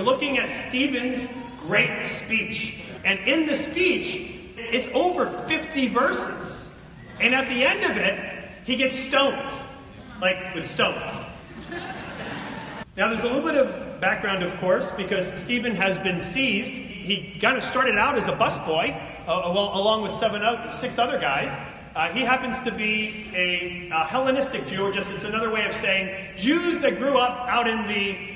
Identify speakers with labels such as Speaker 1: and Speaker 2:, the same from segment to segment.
Speaker 1: we're looking at Stephen's great speech. And in the speech, it's over 50 verses. And at the end of it, he gets stoned, like with stones. Now, there's a little bit of background, of course, because Stephen has been seized. He kind of started out as a busboy, uh, along with seven, six other guys. Uh, he happens to be a, a, Hellenistic Jew, or just it's another way of saying Jews that grew up out in the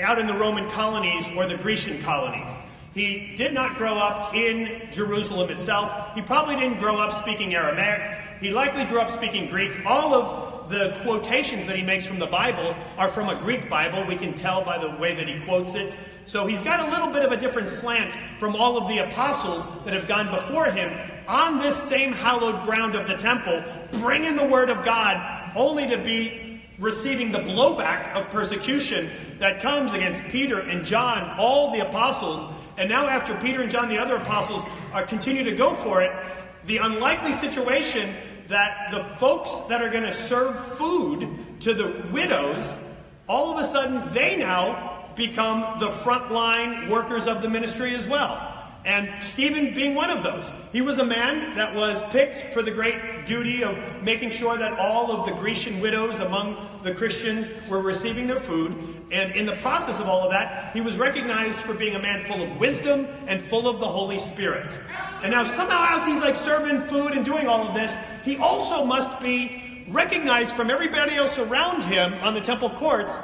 Speaker 1: out in the Roman colonies or the Grecian colonies. He did not grow up in Jerusalem itself. He probably didn't grow up speaking Aramaic. He likely grew up speaking Greek. All of the quotations that he makes from the Bible are from a Greek Bible. We can tell by the way that he quotes it. So he's got a little bit of a different slant from all of the apostles that have gone before him on this same hallowed ground of the temple, bringing the word of God, only to be receiving the blowback of persecution that comes against Peter and John, all the apostles. And now, after Peter and John, the other apostles, are continue to go for it, the unlikely situation that the folks that are going to serve food to the widows, all of a sudden, they now become the frontline workers of the ministry as well. And Stephen being one of those. He was a man that was picked for the great duty of making sure that all of the Grecian widows among the Christians were receiving their food. And in the process of all of that, he was recognized for being a man full of wisdom and full of the Holy Spirit. And now, somehow, as he's like serving food and doing all of this, he also must be recognized from everybody else around him on the temple courts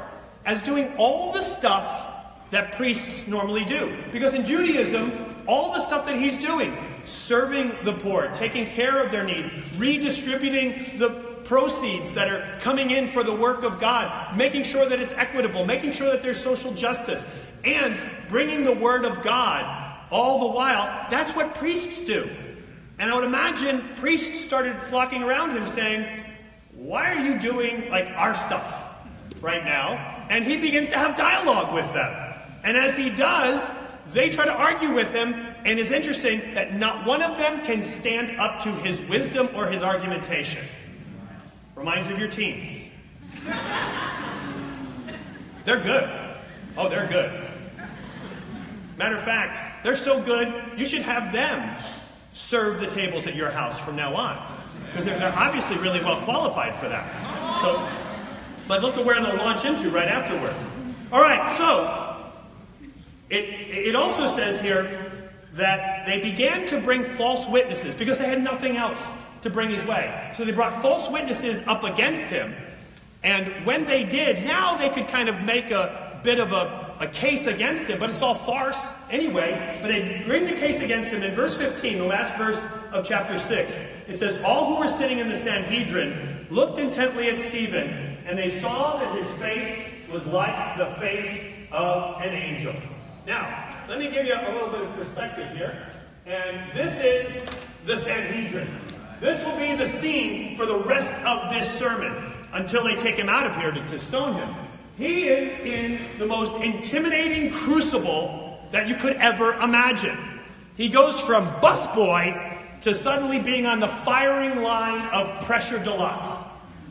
Speaker 1: as doing all the stuff that priests normally do. Because in Judaism, all the stuff that he's doing serving the poor, taking care of their needs, redistributing the proceeds that are coming in for the work of God, making sure that it's equitable, making sure that there's social justice, and bringing the word of God all the while. That's what priests do. And I would imagine priests started flocking around him saying, Why are you doing like our stuff right now? And he begins to have dialogue with them. And as he does, they try to argue with him, and it's interesting that not one of them can stand up to his wisdom or his argumentation. Reminds you of your teens. they're good. Oh, they're good. Matter of fact, they're so good, you should have them serve the tables at your house from now on. Because they're, they're obviously really well qualified for that. So, but look at where they'll launch into right afterwards. All right, so it, it also says here that they began to bring false witnesses because they had nothing else to bring his way. So they brought false witnesses up against him. And when they did, now they could kind of make a bit of a, a case against him, but it's all farce anyway. But they bring the case against him in verse 15, the last verse of chapter 6. It says, All who were sitting in the Sanhedrin looked intently at Stephen, and they saw that his face was like the face of an angel. Now, let me give you a little bit of perspective here. And this is the Sanhedrin. This will be the scene for the rest of this sermon until they take him out of here to, to stone him. He is in the most intimidating crucible that you could ever imagine. He goes from busboy to suddenly being on the firing line of pressure deluxe.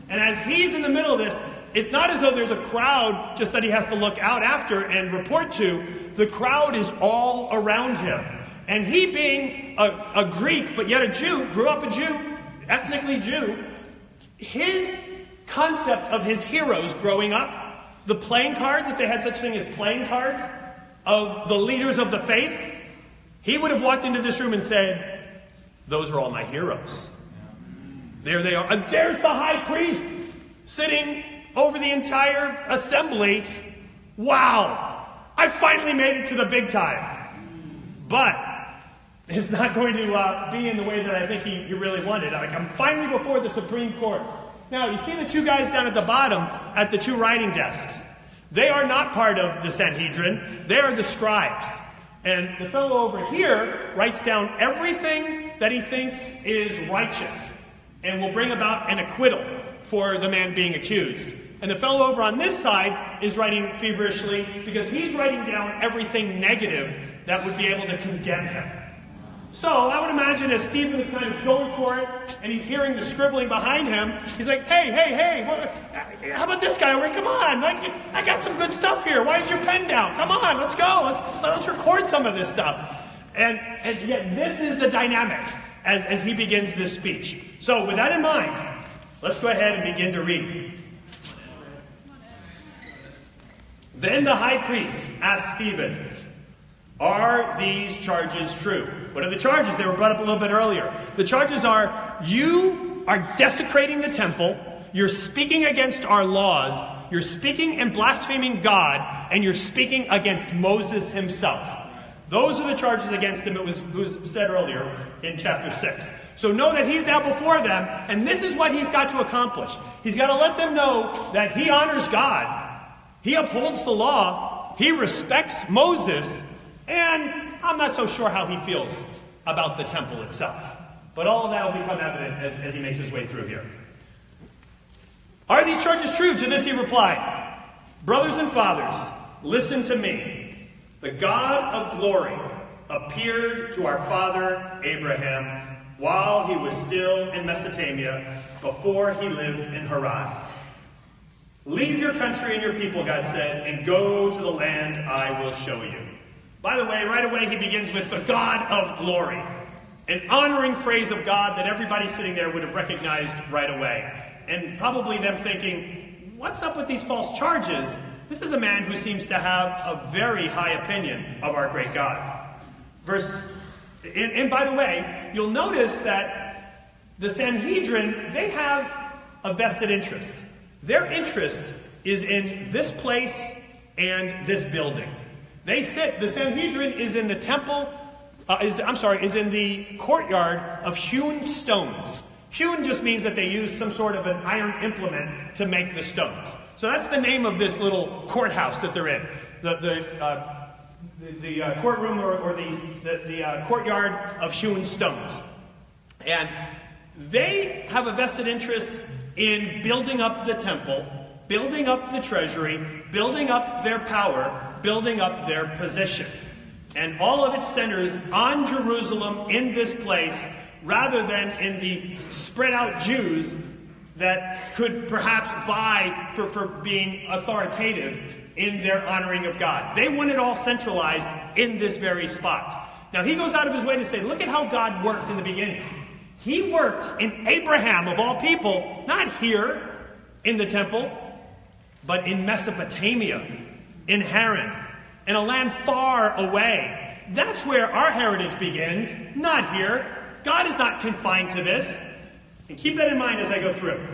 Speaker 1: And as he's in the middle of this, it's not as though there's a crowd just that he has to look out after and report to the crowd is all around him. And he, being a, a Greek, but yet a Jew, grew up a Jew, ethnically Jew, his concept of his heroes growing up, the playing cards, if they had such thing as playing cards, of the leaders of the faith, he would have walked into this room and said, Those are all my heroes. There they are. And there's the high priest sitting over the entire assembly. Wow. I finally made it to the big time. But it's not going to uh, be in the way that I think he, he really wanted. Like, I'm finally before the Supreme Court. Now, you see the two guys down at the bottom at the two writing desks. They are not part of the Sanhedrin, they are the scribes. And the fellow over here writes down everything that he thinks is righteous and will bring about an acquittal for the man being accused. And the fellow over on this side is writing feverishly because he's writing down everything negative that would be able to condemn him. So I would imagine as Stephen is kind of going for it and he's hearing the scribbling behind him, he's like, hey, hey, hey, what, how about this guy over here? Come on, like, I got some good stuff here. Why is your pen down? Come on, let's go. Let's, let's record some of this stuff. And, and yet this is the dynamic as, as he begins this speech. So with that in mind, let's go ahead and begin to read. Then the high priest asked Stephen, Are these charges true? What are the charges? They were brought up a little bit earlier. The charges are you are desecrating the temple, you're speaking against our laws, you're speaking and blaspheming God, and you're speaking against Moses himself. Those are the charges against him, it was, was said earlier in chapter 6. So know that he's now before them, and this is what he's got to accomplish. He's got to let them know that he honors God, he upholds the law, he respects Moses, and I'm not so sure how he feels about the temple itself. But all of that will become evident as, as he makes his way through here. Are these charges true? To this he replied, Brothers and fathers, listen to me. The God of glory appeared to our father Abraham while he was still in Mesopotamia before he lived in Haran. Leave your country and your people, God said, and go to the land I will show you. By the way, right away he begins with the God of glory, an honoring phrase of God that everybody sitting there would have recognized right away. And probably them thinking, what's up with these false charges? This is a man who seems to have a very high opinion of our great God. Verse, and, and by the way, you'll notice that the Sanhedrin, they have a vested interest. Their interest is in this place and this building. They sit, the Sanhedrin is in the temple, uh, is, I'm sorry, is in the courtyard of hewn stones. Hewn just means that they use some sort of an iron implement to make the stones. So that's the name of this little courthouse that they're in. The, the, uh, the, the uh, courtroom or, or, the, the, the uh, courtyard of hewn stones. And they have a vested interest in building up the temple, building up the treasury, building up their power, building up their position. And all of it centers on Jerusalem in this place rather than in the spread out Jews that could perhaps vie for, for being authoritative in their honoring of God. They want it all centralized in this very spot. Now, he goes out of his way to say, look at how God worked in the beginning. He worked in Abraham, of all people, not here in the temple, but in Mesopotamia, in Haran, in a land far away. That's where our heritage begins, not here. God is not confined to this. And keep that in mind as I go through.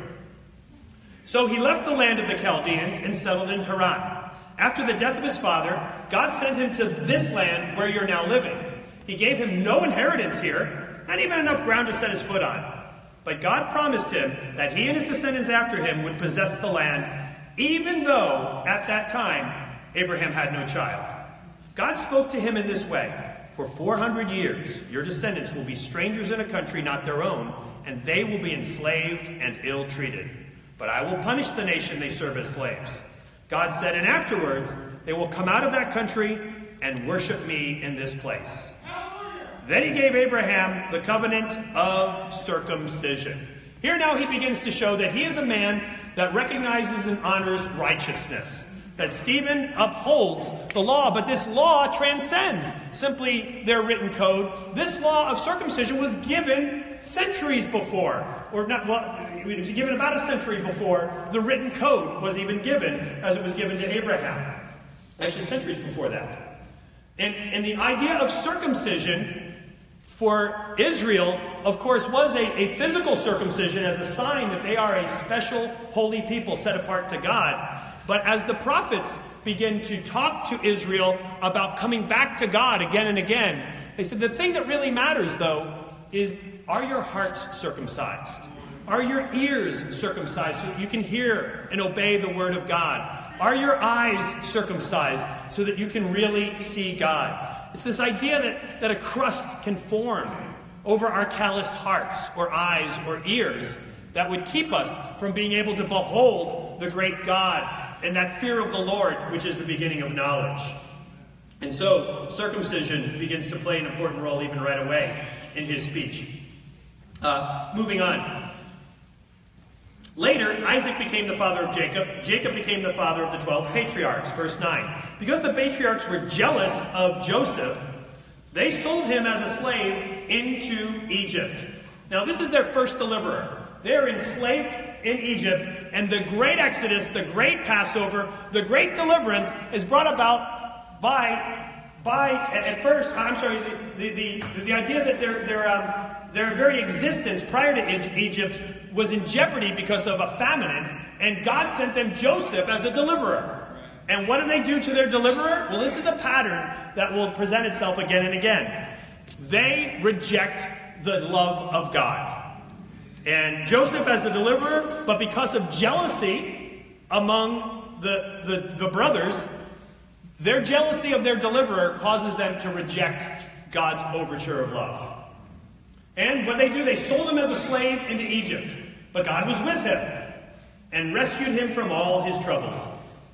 Speaker 1: So he left the land of the Chaldeans and settled in Haran. After the death of his father, God sent him to this land where you're now living. He gave him no inheritance here, not even enough ground to set his foot on. But God promised him that he and his descendants after him would possess the land, even though at that time Abraham had no child. God spoke to him in this way For 400 years, your descendants will be strangers in a country not their own, and they will be enslaved and ill treated. But I will punish the nation they serve as slaves. God said, and afterwards they will come out of that country and worship me in this place. Then he gave Abraham the covenant of circumcision. Here now he begins to show that he is a man that recognizes and honors righteousness. That Stephen upholds the law, but this law transcends simply their written code. This law of circumcision was given centuries before, or not, well, it was given about a century before the written code was even given, as it was given to Abraham. Actually, centuries before that. And, and the idea of circumcision for Israel, of course, was a, a physical circumcision as a sign that they are a special holy people set apart to God. But as the prophets begin to talk to Israel about coming back to God again and again, they said the thing that really matters, though, is are your hearts circumcised? Are your ears circumcised so that you can hear and obey the word of God? Are your eyes circumcised so that you can really see God? It's this idea that, that a crust can form over our calloused hearts or eyes or ears that would keep us from being able to behold the great God and that fear of the Lord, which is the beginning of knowledge. And so circumcision begins to play an important role even right away in his speech. Uh, moving on. Later, Isaac became the father of Jacob. Jacob became the father of the 12 patriarchs. Verse 9. Because the patriarchs were jealous of Joseph, they sold him as a slave into Egypt. Now, this is their first deliverer. They're enslaved in Egypt, and the great Exodus, the great Passover, the great deliverance is brought about by, by at first, I'm sorry, the, the, the, the idea that their, their, um, their very existence prior to Egypt was in jeopardy because of a famine, and God sent them Joseph as a deliverer. And what do they do to their deliverer? Well, this is a pattern that will present itself again and again. They reject the love of God. And Joseph as the deliverer, but because of jealousy among the, the, the brothers, their jealousy of their deliverer causes them to reject God's overture of love. And what they do, they sold him as a slave into Egypt. But God was with him and rescued him from all his troubles.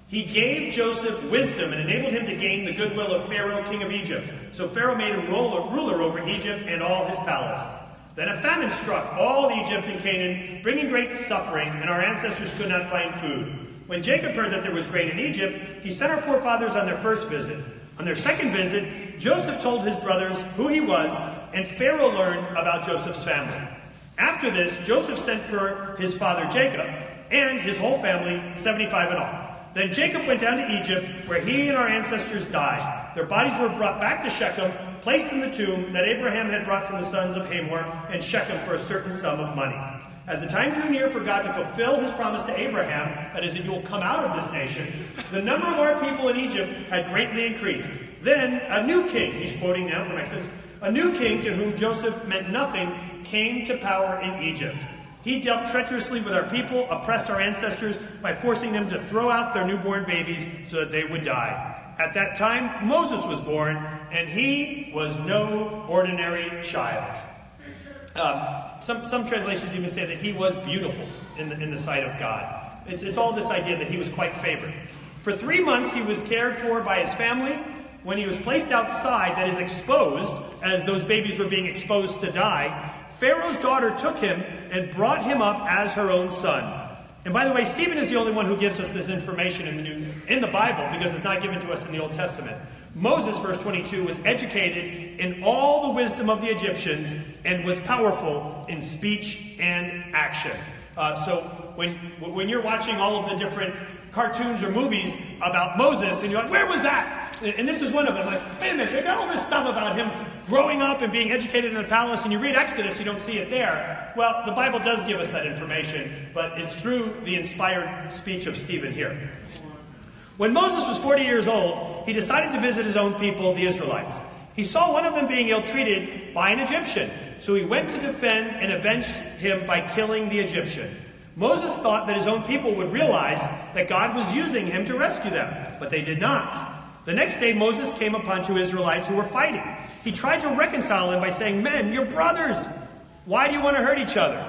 Speaker 1: He gave Joseph wisdom and enabled him to gain the goodwill of Pharaoh, king of Egypt. So Pharaoh made him ruler over Egypt and all his palace. Then a famine struck all Egypt and Canaan, bringing great suffering, and our ancestors could not find food. When Jacob heard that there was grain in Egypt, he sent our forefathers on their first visit. On their second visit, Joseph told his brothers who he was, and Pharaoh learned about Joseph's family. After this, Joseph sent for his father Jacob and his whole family, 75 in all. Then Jacob went down to Egypt, where he and our ancestors died. Their bodies were brought back to Shechem, placed in the tomb that Abraham had brought from the sons of Hamor and Shechem for a certain sum of money. As the time drew near for God to fulfill his promise to Abraham, that is, that you will come out of this nation, the number of our people in Egypt had greatly increased. Then a new king, he's quoting now from Exodus, a new king to whom Joseph meant nothing came to power in Egypt. He dealt treacherously with our people, oppressed our ancestors by forcing them to throw out their newborn babies so that they would die. At that time, Moses was born, and he was no ordinary child. Um, some, some translations even say that he was beautiful in the, in the sight of God. It's, it's all this idea that he was quite favored. For three months, he was cared for by his family. When he was placed outside, that is exposed, as those babies were being exposed to die, Pharaoh's daughter took him and brought him up as her own son. And by the way, Stephen is the only one who gives us this information in the, New, in the Bible because it's not given to us in the Old Testament. Moses, verse 22, was educated in all the wisdom of the Egyptians and was powerful in speech and action. Uh, so when, when you're watching all of the different cartoons or movies about Moses and you're like, where was that? And this is one of them. Like, wait a minute, they got all this stuff about him growing up and being educated in the palace, and you read Exodus, you don't see it there. Well, the Bible does give us that information, but it's through the inspired speech of Stephen here. When Moses was 40 years old, he decided to visit his own people, the Israelites. He saw one of them being ill treated by an Egyptian, so he went to defend and avenged him by killing the Egyptian. Moses thought that his own people would realize that God was using him to rescue them, but they did not. The next day, Moses came upon two Israelites who were fighting. He tried to reconcile them by saying, Men, you're brothers. Why do you want to hurt each other?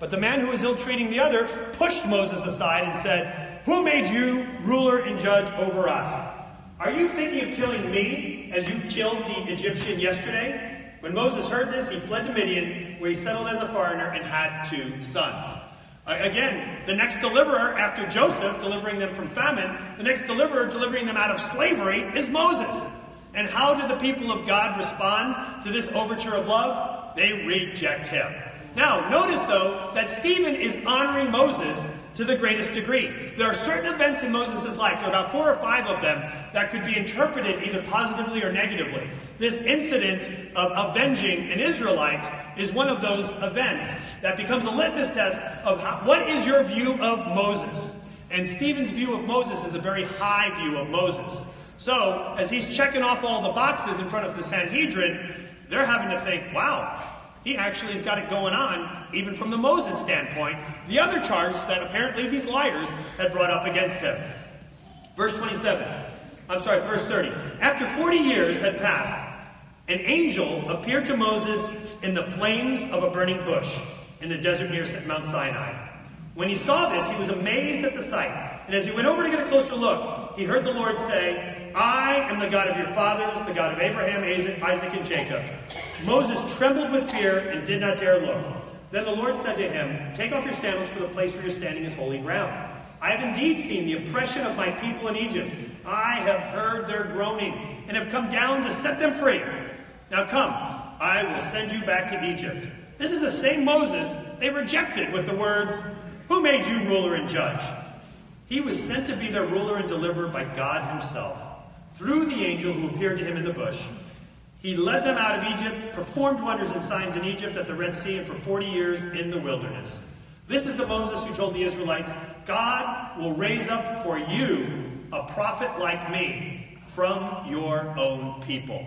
Speaker 1: But the man who was ill treating the other pushed Moses aside and said, Who made you ruler and judge over us? Are you thinking of killing me as you killed the Egyptian yesterday? When Moses heard this, he fled to Midian, where he settled as a foreigner and had two sons. Again, the next deliverer after Joseph delivering them from famine, the next deliverer delivering them out of slavery is Moses. And how did the people of God respond to this overture of love? They reject him. Now, notice though that Stephen is honoring Moses to the greatest degree. There are certain events in Moses' life, there are about four or five of them, that could be interpreted either positively or negatively. This incident of avenging an Israelite is one of those events that becomes a litmus test of how, what is your view of Moses. And Stephen's view of Moses is a very high view of Moses. So, as he's checking off all the boxes in front of the Sanhedrin, they're having to think, wow, he actually has got it going on, even from the Moses standpoint. The other charge that apparently these liars had brought up against him. Verse 27. I'm sorry, verse 30. After 40 years had passed, an angel appeared to Moses in the flames of a burning bush in the desert near Mount Sinai. When he saw this, he was amazed at the sight. And as he went over to get a closer look, he heard the Lord say, I am the God of your fathers, the God of Abraham, Isaac, and Jacob. Moses trembled with fear and did not dare look. Then the Lord said to him, Take off your sandals, for the place where you're standing is holy ground. I have indeed seen the oppression of my people in Egypt. I have heard their groaning and have come down to set them free. Now come, I will send you back to Egypt. This is the same Moses they rejected with the words, Who made you ruler and judge? He was sent to be their ruler and deliverer by God Himself, through the angel who appeared to him in the bush. He led them out of Egypt, performed wonders and signs in Egypt at the Red Sea, and for 40 years in the wilderness. This is the Moses who told the Israelites, God will raise up for you a prophet like me from your own people.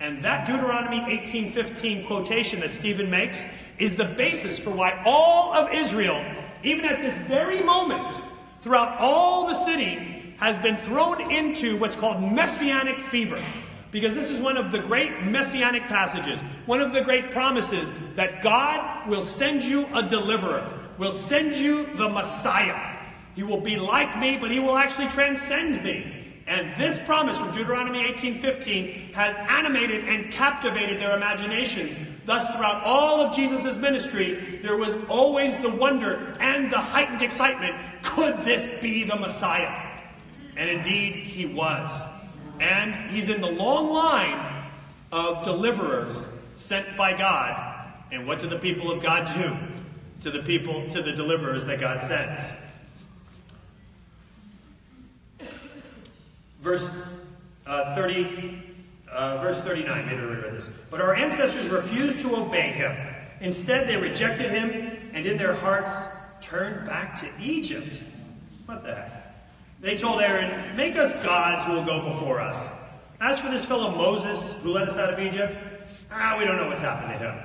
Speaker 1: And that Deuteronomy 18:15 quotation that Stephen makes is the basis for why all of Israel, even at this very moment, throughout all the city, has been thrown into what's called messianic fever. Because this is one of the great messianic passages, one of the great promises that God will send you a deliverer, will send you the Messiah. He will be like me, but he will actually transcend me. And this promise from Deuteronomy 18:15 has animated and captivated their imaginations. Thus, throughout all of Jesus' ministry, there was always the wonder and the heightened excitement could this be the Messiah? And indeed, he was. And he's in the long line of deliverers sent by God. And what do the people of God do to the people, to the deliverers that God sends? Verse uh, 30, uh, verse 39, maybe read this. But our ancestors refused to obey him. Instead, they rejected him and in their hearts turned back to Egypt. What the heck? They told Aaron, Make us gods who will go before us. As for this fellow Moses who led us out of Egypt, ah, we don't know what's happened to him.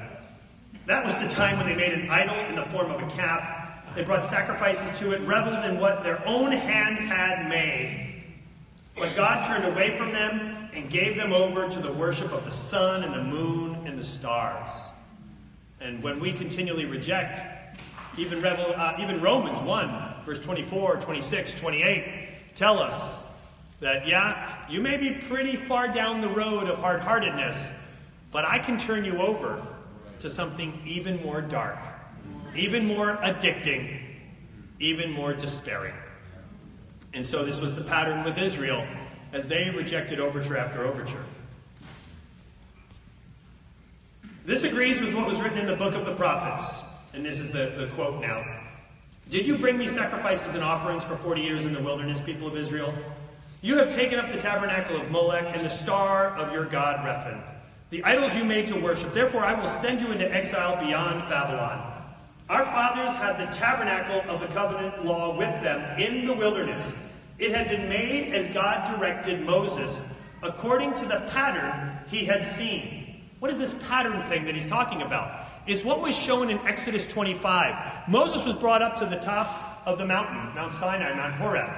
Speaker 1: That was the time when they made an idol in the form of a calf. They brought sacrifices to it, reveled in what their own hands had made. But God turned away from them and gave them over to the worship of the sun and the moon and the stars. And when we continually reject, even, Revel, uh, even Romans 1, verse 24, 26, 28, tell us that, yeah, you may be pretty far down the road of hard heartedness, but I can turn you over to something even more dark, even more addicting, even more despairing. And so this was the pattern with Israel as they rejected overture after overture. This agrees with what was written in the book of the prophets. And this is the, the quote now. Did you bring me sacrifices and offerings for 40 years in the wilderness, people of Israel? You have taken up the tabernacle of Molech and the star of your god Rephan, the idols you made to worship. Therefore, I will send you into exile beyond Babylon. Our fathers had the tabernacle of the covenant law with them in the wilderness. It had been made as God directed Moses, according to the pattern he had seen. What is this pattern thing that he's talking about? It's what was shown in Exodus 25. Moses was brought up to the top of the mountain, Mount Sinai, Mount Horeb.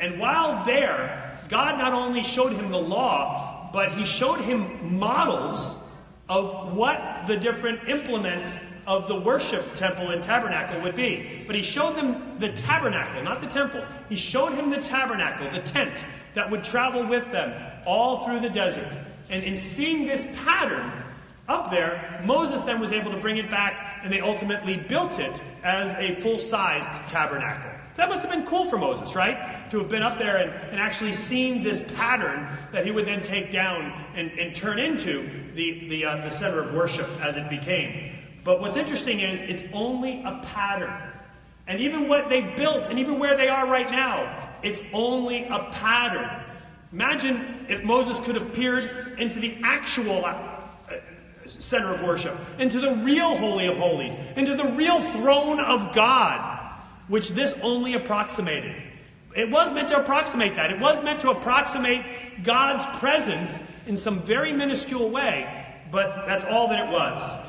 Speaker 1: And while there, God not only showed him the law, but he showed him models of what the different implements of the worship temple and tabernacle would be. But he showed them the tabernacle, not the temple. He showed him the tabernacle, the tent that would travel with them all through the desert. And in seeing this pattern up there, Moses then was able to bring it back, and they ultimately built it as a full sized tabernacle. That must have been cool for Moses, right? To have been up there and, and actually seen this pattern that he would then take down and, and turn into the, the, uh, the center of worship as it became. But what's interesting is it's only a pattern. And even what they built, and even where they are right now, it's only a pattern. Imagine if Moses could have peered into the actual center of worship, into the real Holy of Holies, into the real throne of God, which this only approximated. It was meant to approximate that. It was meant to approximate God's presence in some very minuscule way, but that's all that it was.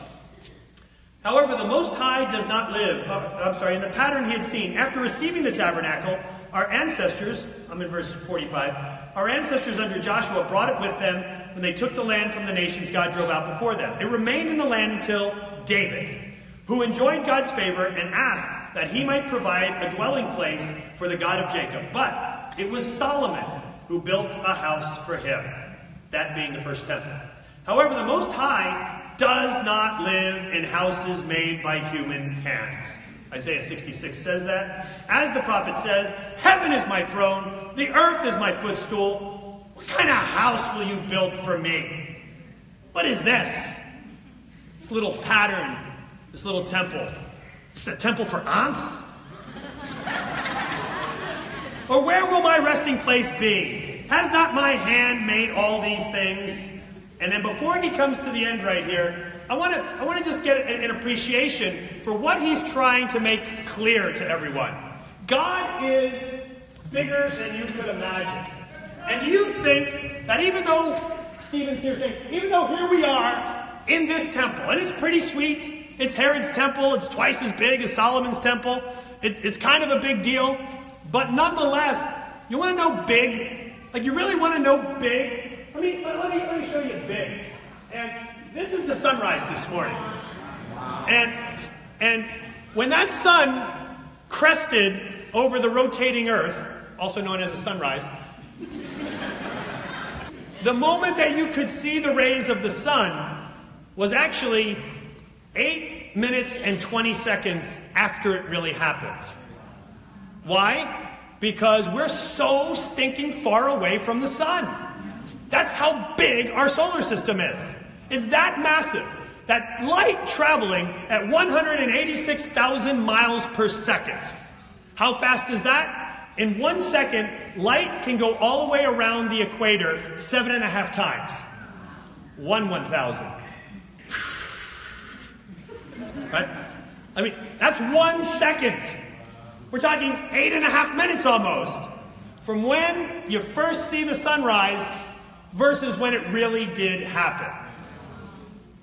Speaker 1: However, the Most High does not live. Uh, I'm sorry, in the pattern he had seen. After receiving the tabernacle, our ancestors, I'm in verse 45, our ancestors under Joshua brought it with them when they took the land from the nations God drove out before them. It remained in the land until David, who enjoyed God's favor and asked that he might provide a dwelling place for the God of Jacob. But it was Solomon who built a house for him, that being the first temple. However, the Most High does not live in houses made by human hands. Isaiah 66 says that. As the prophet says, Heaven is my throne, the earth is my footstool. Kind of house will you build for me? What is this? This little pattern, this little temple. Is a temple for ants? or where will my resting place be? Has not my hand made all these things? And then before he comes to the end right here, I want to I want to just get an, an appreciation for what he's trying to make clear to everyone. God is bigger than you could imagine. And you think that even though Stephen's here saying, even though here we are in this temple, and it's pretty sweet, it's Herod's temple, it's twice as big as Solomon's temple, it, it's kind of a big deal, but nonetheless, you want to know big? Like you really want to know big? Let me, let, me, let me show you big. And this is the sunrise this morning. And, and when that sun crested over the rotating earth, also known as a sunrise, the moment that you could see the rays of the sun was actually 8 minutes and 20 seconds after it really happened. Why? Because we're so stinking far away from the sun. That's how big our solar system is. It's that massive. That light traveling at 186,000 miles per second. How fast is that? In one second, light can go all the way around the equator seven and a half times. One 1,000. Right? I mean, that's one second. We're talking eight and a half minutes almost from when you first see the sunrise versus when it really did happen.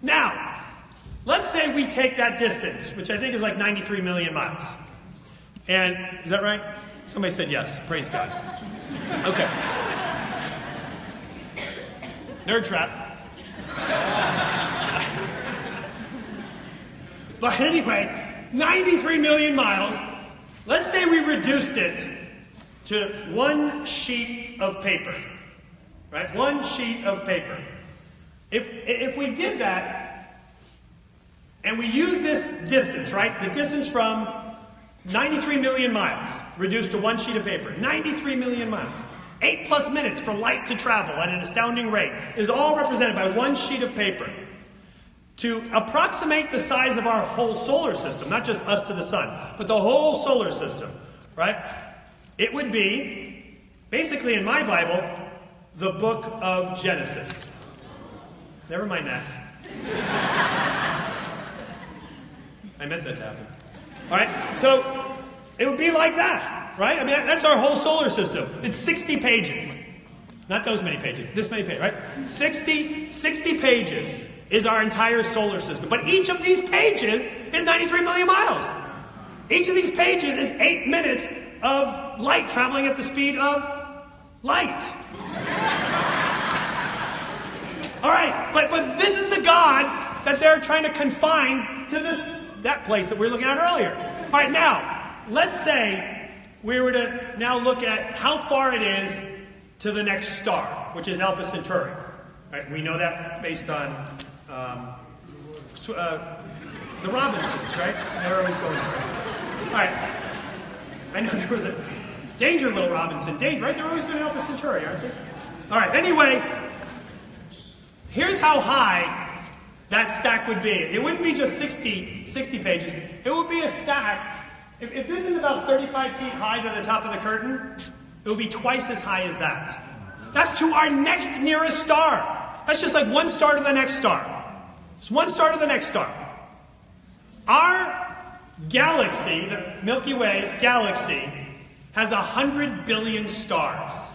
Speaker 1: Now, let's say we take that distance, which I think is like 93 million miles. And is that right? Somebody said yes. Praise God. Okay. Nerd trap. but anyway, 93 million miles. Let's say we reduced it to one sheet of paper. Right? One sheet of paper. If, if we did that, and we use this distance, right? The distance from 93 million miles, reduced to one sheet of paper. 93 million miles. Eight plus minutes for light to travel at an astounding rate is all represented by one sheet of paper. To approximate the size of our whole solar system, not just us to the sun, but the whole solar system, right? It would be, basically in my Bible, the book of Genesis. Never mind that. I meant that to happen. All right, so it would be like that, right? I mean, that's our whole solar system. It's 60 pages. Not those many pages, this many pages, right? 60, 60 pages is our entire solar system. But each of these pages is 93 million miles. Each of these pages is eight minutes of light traveling at the speed of light. All right, but, but this is the God that they're trying to confine to this that place that we were looking at earlier. All right, now, let's say we were to now look at how far it is to the next star, which is Alpha Centauri. Right, we know that based on um, uh, the Robinsons, right? They're always going. All right. I know there was a Danger Will Robinson. Danger, right? They're always going to Alpha Centauri, aren't they? All right, anyway, Here's how high that stack would be. It wouldn't be just 60, 60 pages. It would be a stack. If, if this is about 35 feet high to the top of the curtain, it would be twice as high as that. That's to our next nearest star. That's just like one star to the next star. It's one star to the next star. Our galaxy, the Milky Way galaxy, has 100 billion stars.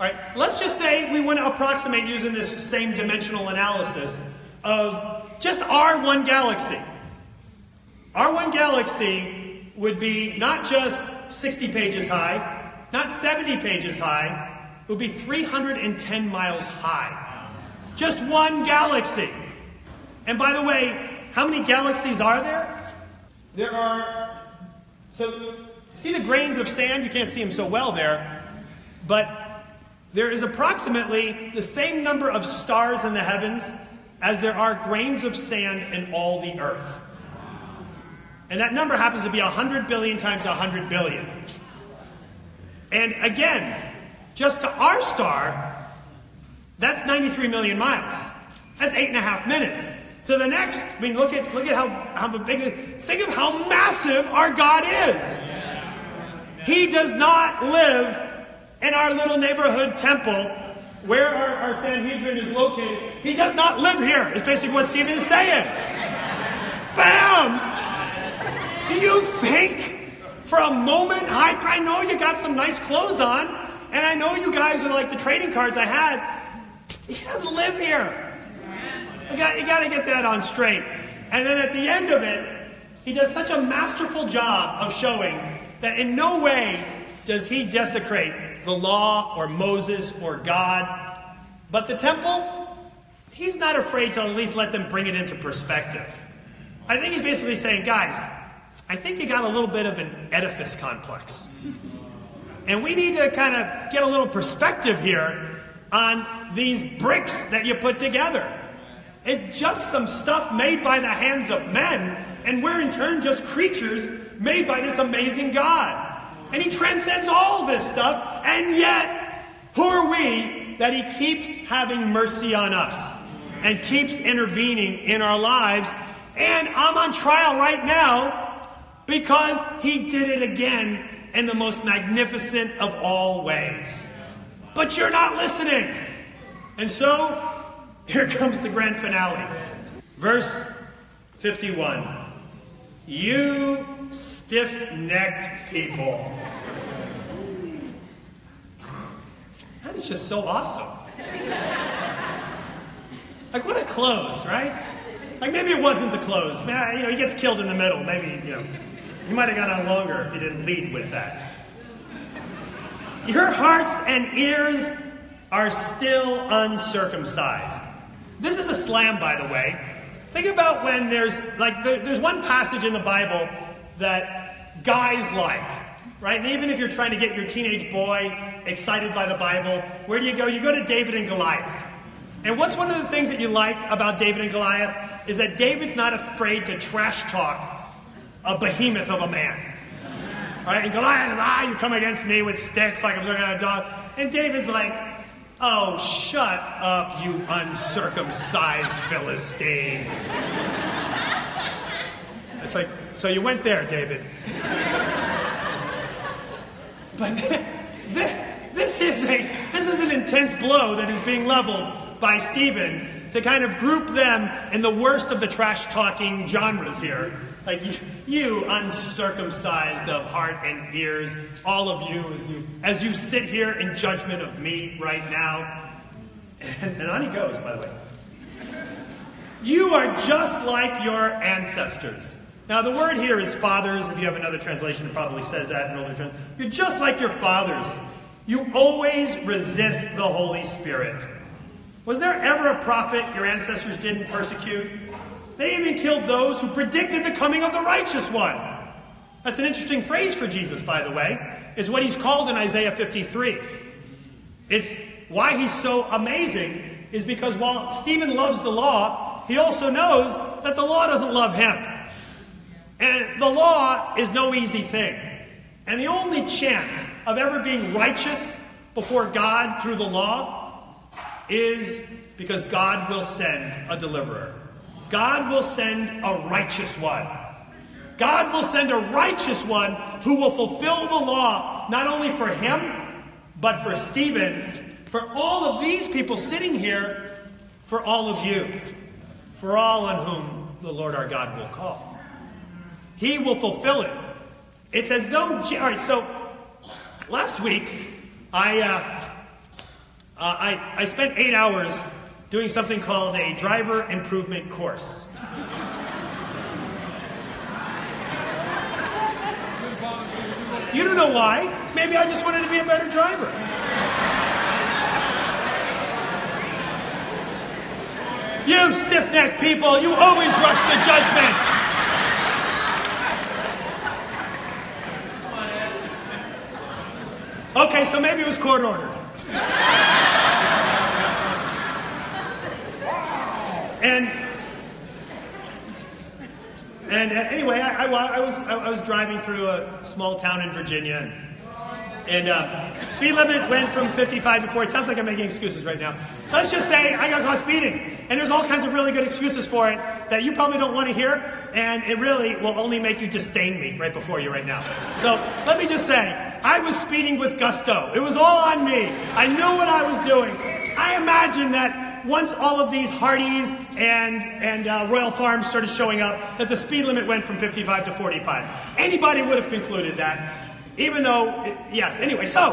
Speaker 1: All right, let's just say we want to approximate using this same dimensional analysis of just our one galaxy. Our one galaxy would be not just 60 pages high, not 70 pages high, it would be 310 miles high. Just one galaxy. And by the way, how many galaxies are there? There are, so see the grains of sand? You can't see them so well there, but there is approximately the same number of stars in the heavens as there are grains of sand in all the earth. And that number happens to be 100 billion times 100 billion. And again, just to our star, that's 93 million miles. That's eight and a half minutes. To the next, I mean, look at look at how, how big. Think of how massive our God is. He does not live in our little neighborhood temple where our, our Sanhedrin is located. He does not live here, is basically what Stephen is saying. Bam! Do you think for a moment, I, I know you got some nice clothes on, and I know you guys are like the trading cards I had. He doesn't live here. You got, you got to get that on straight. And then at the end of it, he does such a masterful job of showing that in no way does he desecrate the law or Moses or God. But the temple, he's not afraid to at least let them bring it into perspective. I think he's basically saying, guys, I think you got a little bit of an edifice complex. And we need to kind of get a little perspective here on these bricks that you put together. It's just some stuff made by the hands of men, and we're in turn just creatures made by this amazing God. And He transcends all this stuff, and yet, who are we that He keeps having mercy on us and keeps intervening in our lives? And I'm on trial right now because He did it again in the most magnificent of all ways. But you're not listening. And so here comes the grand finale. Verse 51. You stiff necked people. That is just so awesome. Like, what a close, right? Like, maybe it wasn't the close. Man, you know, he gets killed in the middle. Maybe, you know, he might have gone on longer if he didn't lead with that. Your hearts and ears are still uncircumcised. This is a slam, by the way. Think about when there's like there's one passage in the Bible that guys like, right? And even if you're trying to get your teenage boy excited by the Bible, where do you go? You go to David and Goliath. And what's one of the things that you like about David and Goliath is that David's not afraid to trash talk a behemoth of a man. Right? And Goliath is, ah, you come against me with sticks like I'm looking at a dog. And David's like, Oh, shut up, you uncircumcised Philistine. It's like, so you went there, David. But this is a this is an intense blow that is being leveled by Stephen to kind of group them in the worst of the trash talking genres here. Like, you uncircumcised of heart and ears, all of you as, you, sit here in judgment of me right now. And, and on he goes, by the way. You are just like your ancestors. Now, the word here is fathers. If you have another translation, it probably says that in older translation. You're just like your fathers. You always resist the Holy Spirit. Was there ever a prophet your ancestors didn't persecute? They even killed those who predicted the coming of the righteous one. That's an interesting phrase for Jesus, by the way. It's what he's called in Isaiah 53. It's why he's so amazing is because while Stephen loves the law, he also knows that the law doesn't love him. And the law is no easy thing. And the only chance of ever being righteous before God through the law is because God will send a deliverer. God will send a righteous one. God will send a righteous one who will fulfill the law, not only for him, but for Stephen, for all of these people sitting here, for all of you, for all on whom the Lord our God will call. He will fulfill it. It's as though, all right, so last week, I, uh, uh, I, I spent eight hours doing something called a driver improvement course. You don't know why. Maybe I just wanted to be a better driver. You stiff necked people, you always rush to judgment. Okay, so maybe it was court ordered. And and uh, anyway, I, I, I was I was driving through a small town in Virginia. And, and uh, speed limit went from 55 to 40. It sounds like I'm making excuses right now. Let's just say I got caught speeding. And there's all kinds of really good excuses for it that you probably don't want to hear. And it really will only make you disdain me right before you right now. So let me just say, I was speeding with gusto. It was all on me. I knew what I was doing. I imagine that once all of these Hardee's and, and uh, Royal Farms started showing up, that the speed limit went from 55 to 45. Anybody would have concluded that. Even though, yes, anyway, so.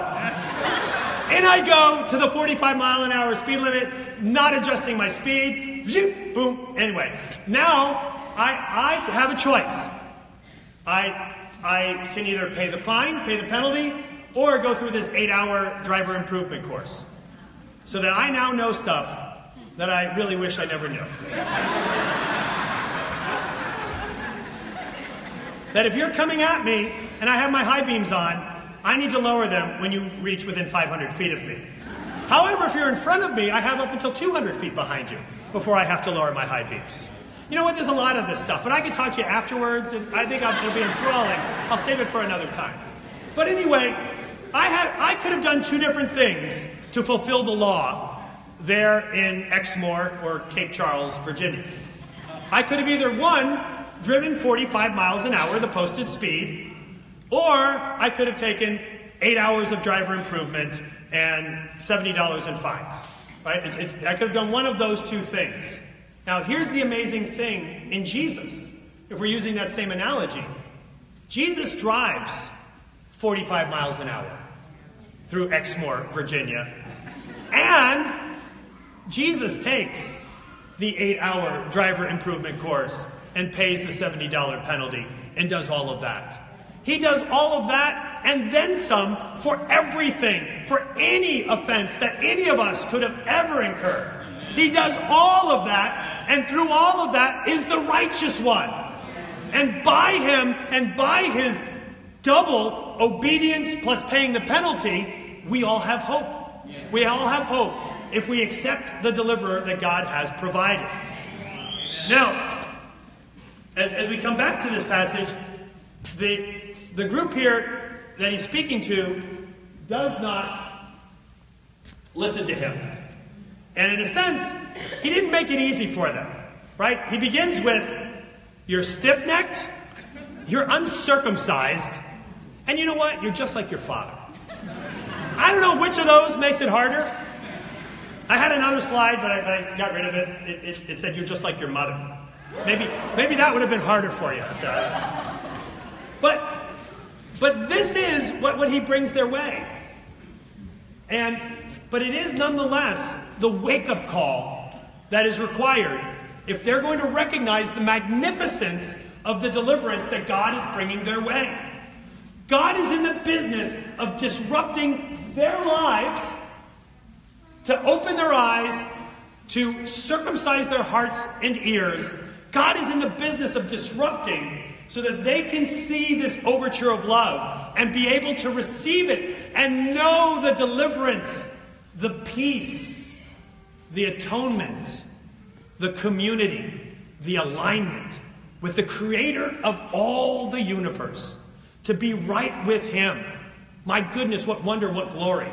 Speaker 1: And I go to the 45 mile an hour speed limit, not adjusting my speed. Zoop, boom. Anyway, now I, I have a choice. I, I can either pay the fine, pay the penalty, or go through this eight hour driver improvement course. So that I now know stuff that I really wish I never knew. that if you're coming at me and I have my high beams on, I need to lower them when you reach within 500 feet of me. However, if you're in front of me, I have up until 200 feet behind you before I have to lower my high beams. You know what? There's a lot of this stuff, but I can talk to you afterwards, and I think it'll be enthralling. I'll save it for another time. But anyway, I, had, I could have done two different things to fulfill the law there in Exmore or Cape Charles, Virginia. I could have either one, driven 45 miles an hour, the posted speed, or I could have taken eight hours of driver improvement and $70 in fines. Right? It, it, I could have done one of those two things. Now, here's the amazing thing in Jesus, if we're using that same analogy. Jesus drives 45 miles an hour through Exmore, Virginia, and Jesus takes the eight hour driver improvement course and pays the $70 penalty and does all of that. He does all of that and then some for everything, for any offense that any of us could have ever incurred. He does all of that, and through all of that is the righteous one. And by him and by his double obedience plus paying the penalty, we all have hope. We all have hope if we accept the deliverer that God has provided. Now, as, as we come back to this passage, the the group here that he's speaking to does not listen to him. And in a sense, he didn't make it easy for them, right? He begins with, You're stiff necked, you're uncircumcised, and you know what? You're just like your father. I don't know which of those makes it harder. I had another slide, but I, but I got rid of it. It, it. it, said, You're just like your mother. Maybe, maybe that would have been harder for you. But but this is what, what he brings their way. And but it is nonetheless the wake-up call that is required if they're going to recognize the magnificence of the deliverance that God is bringing their way. God is in the business of disrupting their lives to open their eyes, to circumcise their hearts and ears. God is in the business of disrupting so that they can see this overture of love and be able to receive it and know the deliverance, the peace, the atonement, the community, the alignment with the creator of all the universe, to be right with him. My goodness, what wonder, what glory.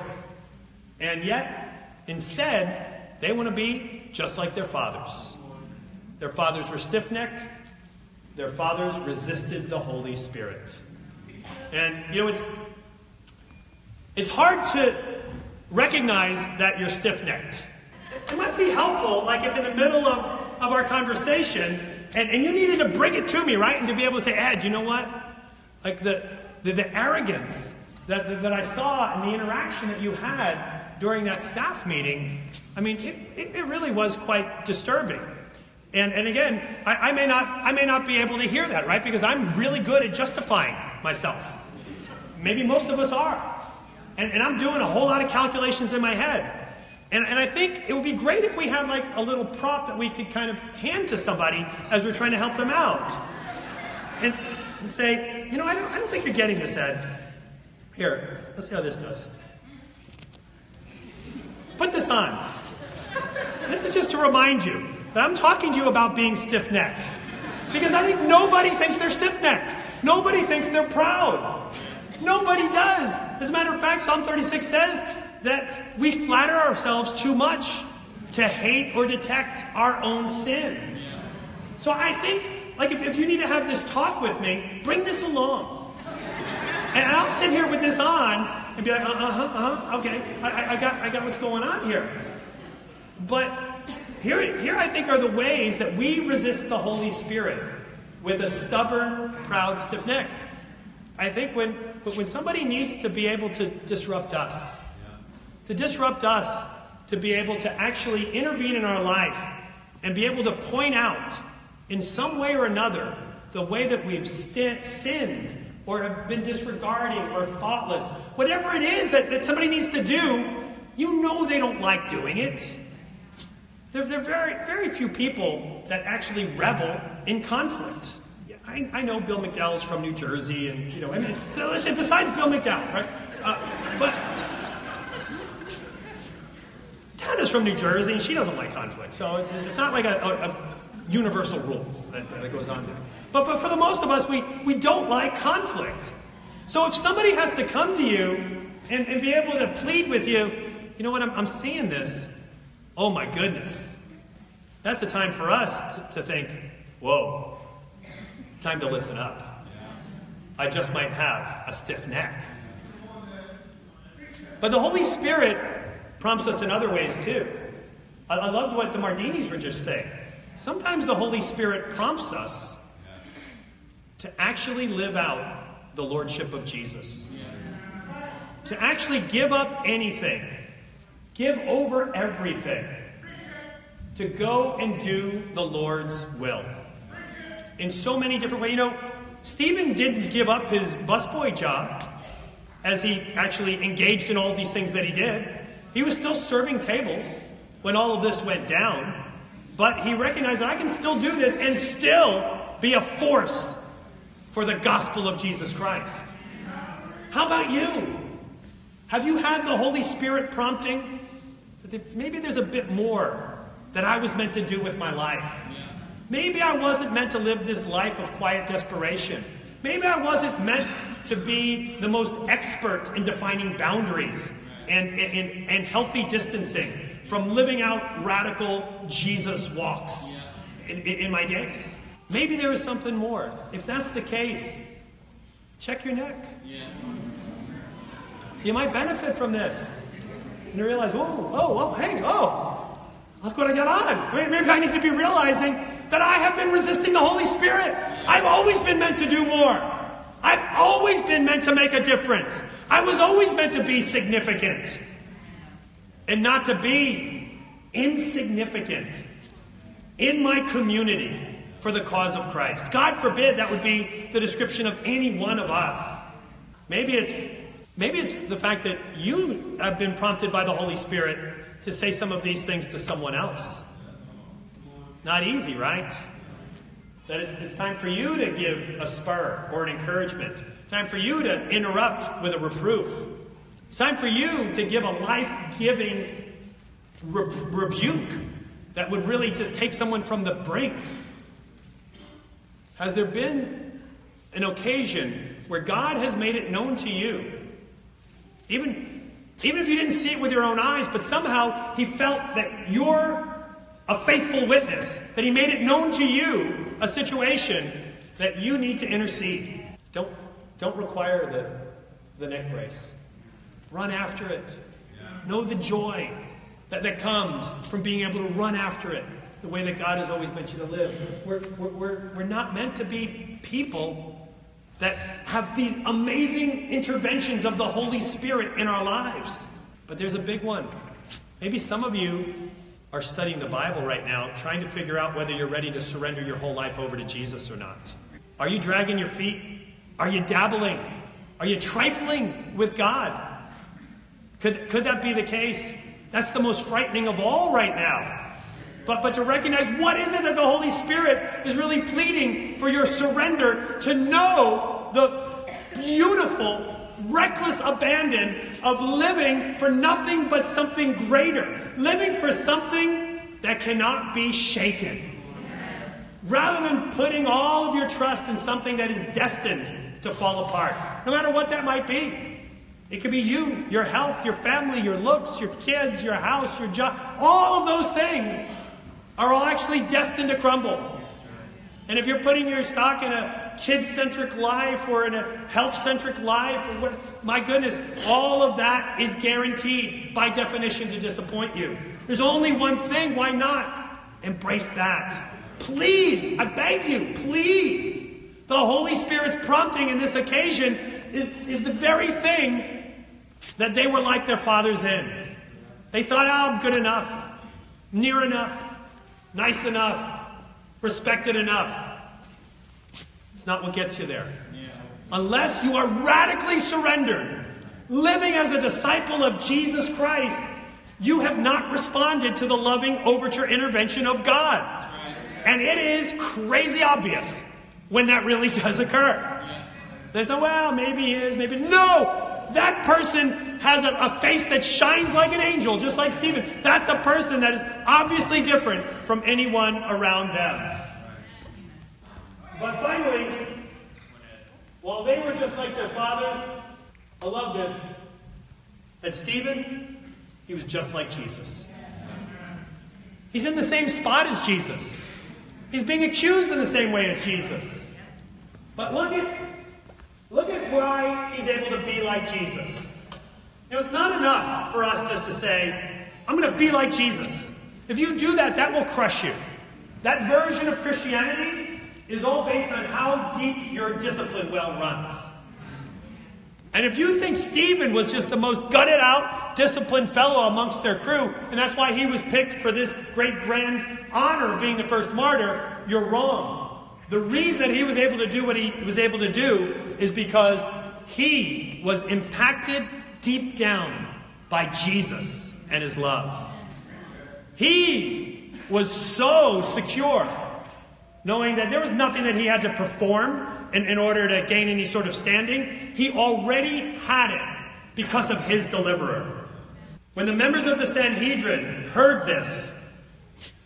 Speaker 1: And yet, instead, they want to be just like their fathers. Their fathers were stiff necked, their fathers resisted the Holy Spirit. And, you know, it's, it's hard to recognize that you're stiff necked. It might be helpful, like if in the middle of, of our conversation, and, and you needed to bring it to me, right? And to be able to say, Ed, you know what? Like the, the, the arrogance that, that, that I saw in the interaction that you had during that staff meeting, I mean, it, it, really was quite disturbing. And, and again, I, I, may not, I may not be able to hear that, right? Because I'm really good at justifying myself. Maybe most of us are. And, and I'm doing a whole lot of calculations in my head. And, and I think it would be great if we had like a little prop that we could kind of hand to somebody as we're trying to help them out. And, and say, you know, I don't, I don't think you're getting this, Ed. Here, let's see how this does. Put this on. This is just to remind you that I'm talking to you about being stiff necked. Because I think nobody thinks they're stiff necked. Nobody thinks they're proud. Nobody does. As a matter of fact, Psalm 36 says that we flatter ourselves too much to hate or detect our own sin. So I think, like, if, if you need to have this talk with me, bring this along. And I'll sit here with this on and be like, uh huh, uh huh, okay, I, I, got, I got what's going on here. But here, here I think are the ways that we resist the Holy Spirit with a stubborn, proud, stiff neck. I think when, when somebody needs to be able to disrupt us, to disrupt us, to be able to actually intervene in our life and be able to point out in some way or another the way that we've st- sinned or have been disregarding or thoughtless, whatever it is that, that somebody needs to do, you know they don't like doing it. There, there are very, very few people that actually revel in conflict. I, I know Bill McDowell's from New Jersey, and you know, I mean, so listen, besides Bill McDowell, right? Uh, but Tana's from New Jersey, and she doesn't like conflict, so it's, it's not like a, a, a universal rule that, that goes on there. But, but for the most of us, we, we don't like conflict. So if somebody has to come to you and, and be able to plead with you, you know what, I'm, I'm seeing this. Oh my goodness. That's the time for us to, to think, whoa, time to listen up. I just might have a stiff neck. But the Holy Spirit prompts us in other ways too. I, I loved what the Mardinis were just saying. Sometimes the Holy Spirit prompts us to actually live out the Lordship of Jesus. To actually give up anything, give over everything, to go and do the Lord's will. In so many different ways. You know, Stephen didn't give up his busboy job as he actually engaged in all these things that he did. He was still serving tables when all of this went down, but he recognized that I can still do this and still be a force for the gospel of Jesus Christ. How about you? Have you had the Holy Spirit prompting? Maybe there's a bit more that I was meant to do with my life. Maybe I wasn't meant to live this life of quiet desperation. Maybe I wasn't meant to be the most expert in defining boundaries and, and, and healthy distancing from living out radical Jesus walks in, in, my days. Maybe there is something more. If that's the case, check your neck. Yeah. You might benefit from this. And you realize, whoa, oh, oh, hey, oh, look what I got on. Maybe I need to be realizing that I have been resisting the Holy Spirit. I've always been meant to do more. I've always been meant to make a difference. I was always meant to be significant and not to be insignificant in my community for the cause of Christ. God forbid that would be the description of any one of us. Maybe it's maybe it's the fact that you have been prompted by the Holy Spirit to say some of these things to someone else. Not easy, right? That it's, it's time for you to give a spur or an encouragement Time for you to interrupt with a reproof. It's time for you to give a life giving re- rebuke that would really just take someone from the brink. Has there been an occasion where God has made it known to you? Even, even if you didn't see it with your own eyes, but somehow He felt that you're a faithful witness, that He made it known to you a situation that you need to intercede. Don't don't require the, the neck brace. Run after it. Know the joy that, that comes from being able to run after it the way that God has always meant you to live. We're, we're, we're not meant to be people that have these amazing interventions of the Holy Spirit in our lives. But there's a big one. Maybe some of you are studying the Bible right now, trying to figure out whether you're ready to surrender your whole life over to Jesus or not. Are you dragging your feet are you dabbling? Are you trifling with God? Could, could that be the case? That's the most frightening of all right now. But, but to recognize what is it that the Holy Spirit is really pleading for your surrender to know the beautiful, reckless abandon of living for nothing but something greater, living for something that cannot be shaken. Rather than putting all of your trust in something that is destined to fall apart, no matter what that might be. It could be you, your health, your family, your looks, your kids, your house, your job. All of those things are all actually destined to crumble. And if you're putting your stock in a kid centric life or in a health centric life, or what, my goodness, all of that is guaranteed by definition to disappoint you. There's only one thing. Why not? Embrace that. Please, I beg you, please. The Holy Spirit's prompting in this occasion is, is the very thing that they were like their fathers in. They thought, oh, I'm good enough, near enough, nice enough, respected enough. It's not what gets you there. Unless you are radically surrendered, living as a disciple of Jesus Christ, you have not responded to the loving overture intervention of God. And it is crazy obvious when that really does occur. There's say, well, maybe he is, maybe. No! That person has a, a, face that shines like an angel, just like Stephen. That's a person that is obviously different from anyone around them. But finally, while they were just like their fathers, I love this, that Stephen, he was just like Jesus. He's in the same spot as Jesus. He's being accused in the same way as Jesus. But look at, look at why he's able to be like Jesus. You know, it's not enough for us just to say, I'm going to be like Jesus. If you do that, that will crush you. That version of Christianity is all based on how deep your discipline well runs. And if you think Stephen was just the most gutted out, disciplined fellow amongst their crew, and that's why he was picked for this great grand honor of being the first martyr, you're wrong. The reason that he was able to do what he was able to do is because he was impacted deep down by Jesus and his love. He was so secure, knowing that there was nothing that he had to perform in, in order to gain any sort of standing. He already had it because of his deliverer. When the members of the Sanhedrin heard this,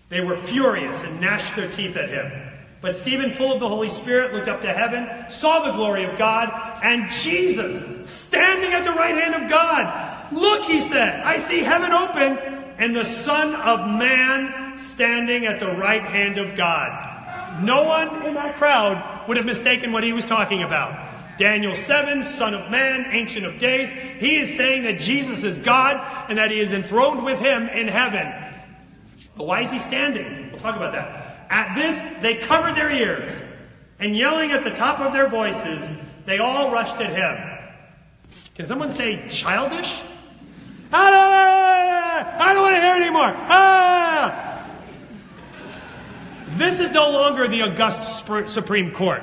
Speaker 1: they were furious and gnashed their teeth at him. But Stephen, full of the Holy Spirit, looked up to heaven, saw the glory of God, and Jesus standing at the right hand of God. Look, he said, I see heaven open, and the Son of Man standing at the right hand of God. No one in that crowd would have mistaken what he was talking about. Daniel 7, Son of Man, Ancient of Days, he is saying that Jesus is God and that he is enthroned with him in heaven. But why is he standing? We'll talk about that. At this, they covered their ears, and yelling at the top of their voices, they all rushed at him. Can someone say childish? Ah, I don't want to hear anymore. Ah! This is no longer the august Supreme Court.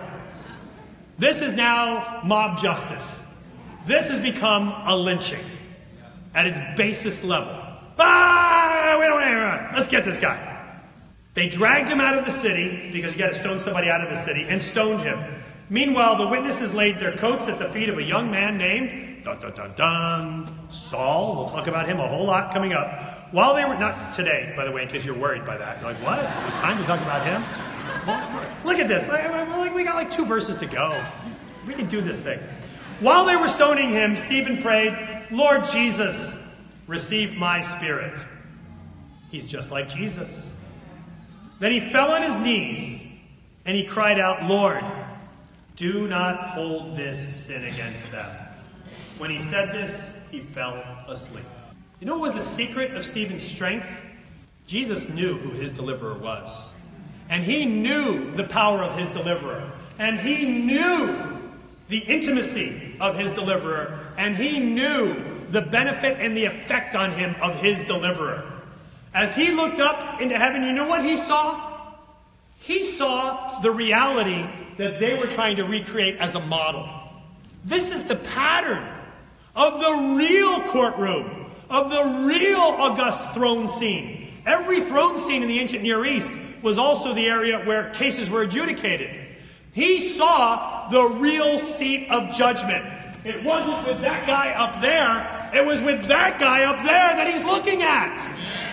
Speaker 1: This is now mob justice. This has become a lynching at its basest level. Ah, wait, wait, wait, let's get this guy. They dragged him out of the city because you got to stone somebody out of the city and stoned him. Meanwhile, the witnesses laid their coats at the feet of a young man named dun, dun, dun, dun, Saul. We'll talk about him a whole lot coming up. While they were not today, by the way, in case you're worried by that. You're like, what? It's time to talk about him. Look at this. Like we got like two verses to go. We can do this thing. While they were stoning him, Stephen prayed, Lord Jesus, receive my spirit. He's just like Jesus. Then he fell on his knees and he cried out, Lord, do not hold this sin against them. When he said this, he fell asleep. You know what was the secret of Stephen's strength? Jesus knew who his deliverer was. And he knew the power of his deliverer. And he knew the intimacy of his deliverer. And he knew the benefit and the effect on him of his deliverer. As he looked up into heaven, you know what he saw? He saw the reality that they were trying to recreate as a model. This is the pattern of the real courtroom, of the real august throne scene. Every throne scene in the ancient Near East was also the area where cases were adjudicated. He saw the real seat of judgment. It wasn't with that guy up there, it was with that guy up there that he's looking at.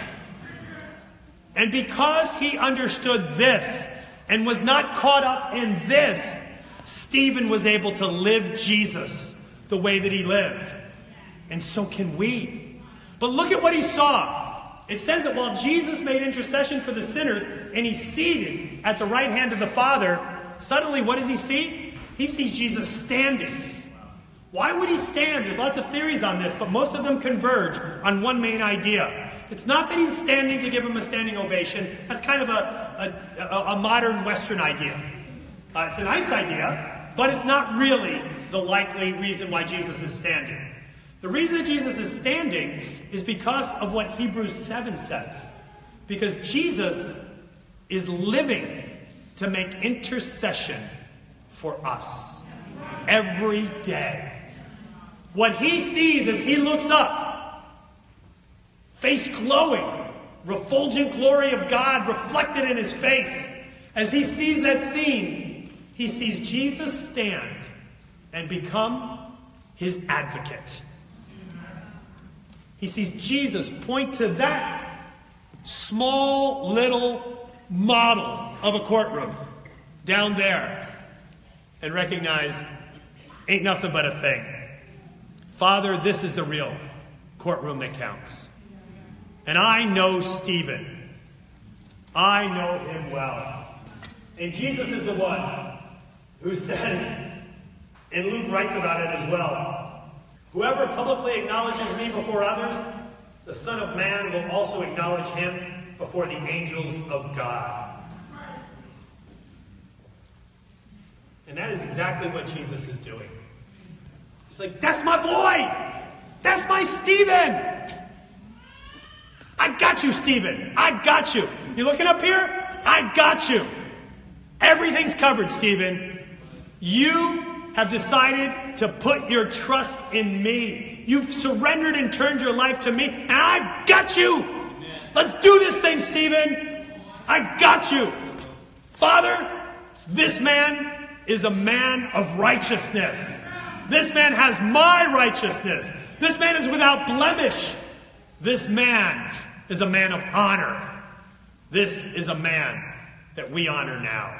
Speaker 1: And because he understood this and was not caught up in this, Stephen was able to live Jesus the way that he lived. And so can we. But look at what he saw. It says that while Jesus made intercession for the sinners and he's seated at the right hand of the Father, suddenly what does he see? He sees Jesus standing. Why would he stand? There's lots of theories on this, but most of them converge on one main idea. It's not that he's standing to give him a standing ovation. That's kind of a, a, a modern Western idea. Uh, it's a nice idea, but it's not really the likely reason why Jesus is standing. The reason that Jesus is standing is because of what Hebrews 7 says. Because Jesus is living to make intercession for us every day. What he sees as he looks up, face glowing, refulgent glory of God reflected in his face, as he sees that scene, he sees Jesus stand and become his advocate. He sees Jesus point to that small little model of a courtroom down there and recognize ain't nothing but a thing. Father, this is the real courtroom that counts. And I know Stephen. I know him well. And Jesus is the one who says, and Luke writes about it as well Whoever publicly acknowledges me before others, the Son of Man will also acknowledge him before the angels of God. And that is exactly what Jesus is doing. He's like, That's my boy! That's my Stephen! I got you, Stephen. I got you. You looking up here? I got you. Everything's covered, Stephen. You have decided to put your trust in me. You've surrendered and turned your life to me, and I've got you. Let's do this thing, Stephen. I got you. Father, this man is a man of righteousness. This man has my righteousness. This man is without blemish. This man is a man of honor. This is a man that we honor now.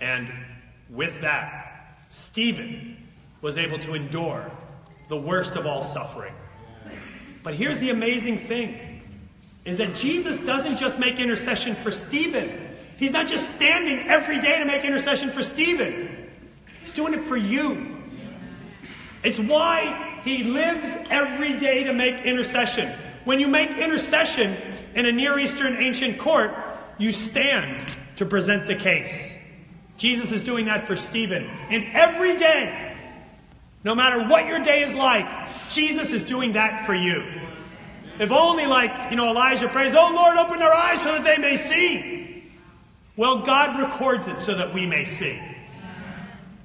Speaker 1: And with that, Stephen was able to endure the worst of all suffering. But here's the amazing thing is that Jesus doesn't just make intercession for Stephen. He's not just standing every day to make intercession for Stephen. He's doing it for you. It's why he lives every day to make intercession. When you make intercession in a Near Eastern ancient court, you stand to present the case. Jesus is doing that for Stephen. And every day, no matter what your day is like, Jesus is doing that for you. If only, like, you know, Elijah prays, Oh Lord, open their eyes so that they may see. Well, God records it so that we may see.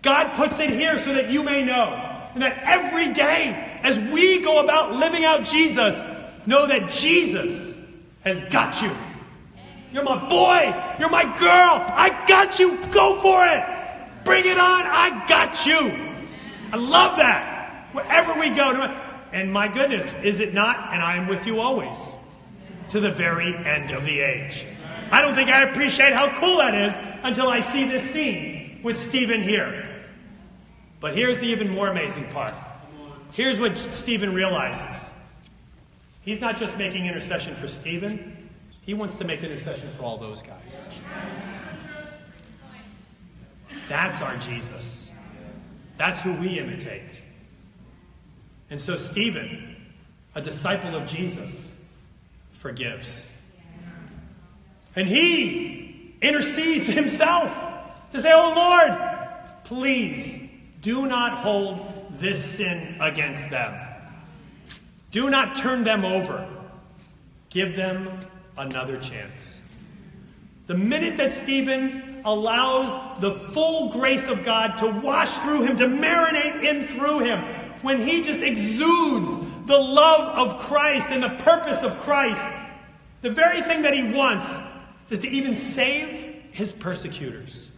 Speaker 1: God puts it here so that you may know. And that every day, as we go about living out Jesus, know that Jesus has got you. You're my boy. You're my girl. I got you. Go for it. Bring it on. I got you. I love that. Wherever we go. And my goodness, is it not? And I am with you always to the very end of the age. I don't think I appreciate how cool that is until I see this scene with Stephen here. But here's the even more amazing part. Here's what Stephen realizes. He's not just making intercession for Stephen, he wants to make intercession for all those guys. That's our Jesus. That's who we imitate. And so, Stephen, a disciple of Jesus, forgives. And he intercedes himself to say, Oh Lord, please do not hold this sin against them. Do not turn them over. Give them another chance. The minute that Stephen allows the full grace of God to wash through him, to marinate in through him, when he just exudes the love of Christ and the purpose of Christ, the very thing that he wants is to even save his persecutors.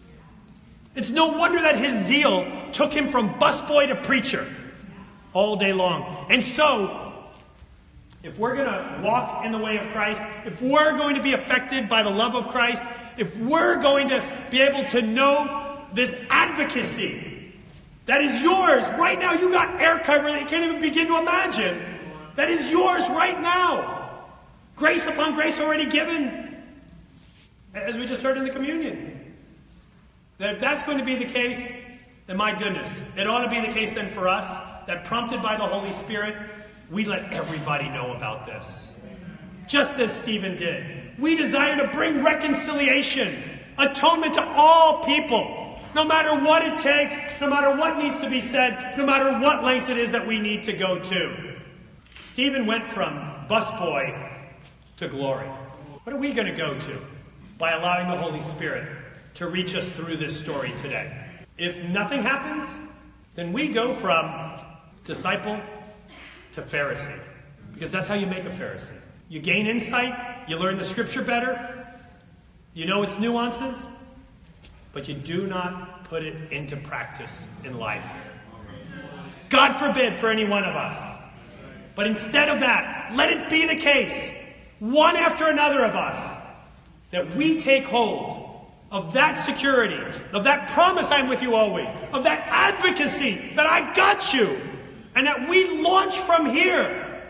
Speaker 1: It's no wonder that his zeal took him from busboy to preacher all day long. And so, if we're going to walk in the way of Christ, if we're going to be affected by the love of Christ, if we're going to be able to know this advocacy that is yours right now, you got air cover that you can't even begin to imagine. That is yours right now. Grace upon grace already given, as we just heard in the communion. That if that's going to be the case, then my goodness, it ought to be the case then for us that prompted by the Holy Spirit, we let everybody know about this. Just as Stephen did. We desire to bring reconciliation, atonement to all people, no matter what it takes, no matter what needs to be said, no matter what lengths it is that we need to go to. Stephen went from busboy to glory. What are we going to go to by allowing the Holy Spirit to reach us through this story today? If nothing happens, then we go from disciple to Pharisee. Because that's how you make a Pharisee. You gain insight, you learn the scripture better, you know its nuances, but you do not put it into practice in life. God forbid for any one of us. But instead of that, let it be the case, one after another of us, that we take hold of that security, of that promise I'm with you always, of that advocacy that I got you, and that we launch from here,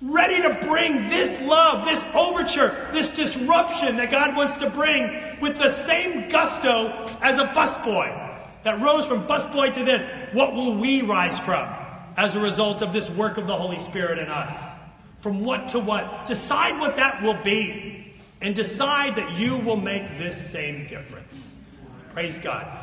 Speaker 1: ready to bring this love, this overture, this disruption that God wants to bring with the same gusto as a busboy that rose from busboy to this. What will we rise from as a result of this work of the Holy Spirit in us? From what to what? Decide what that will be and decide that you will make this same difference. Praise God.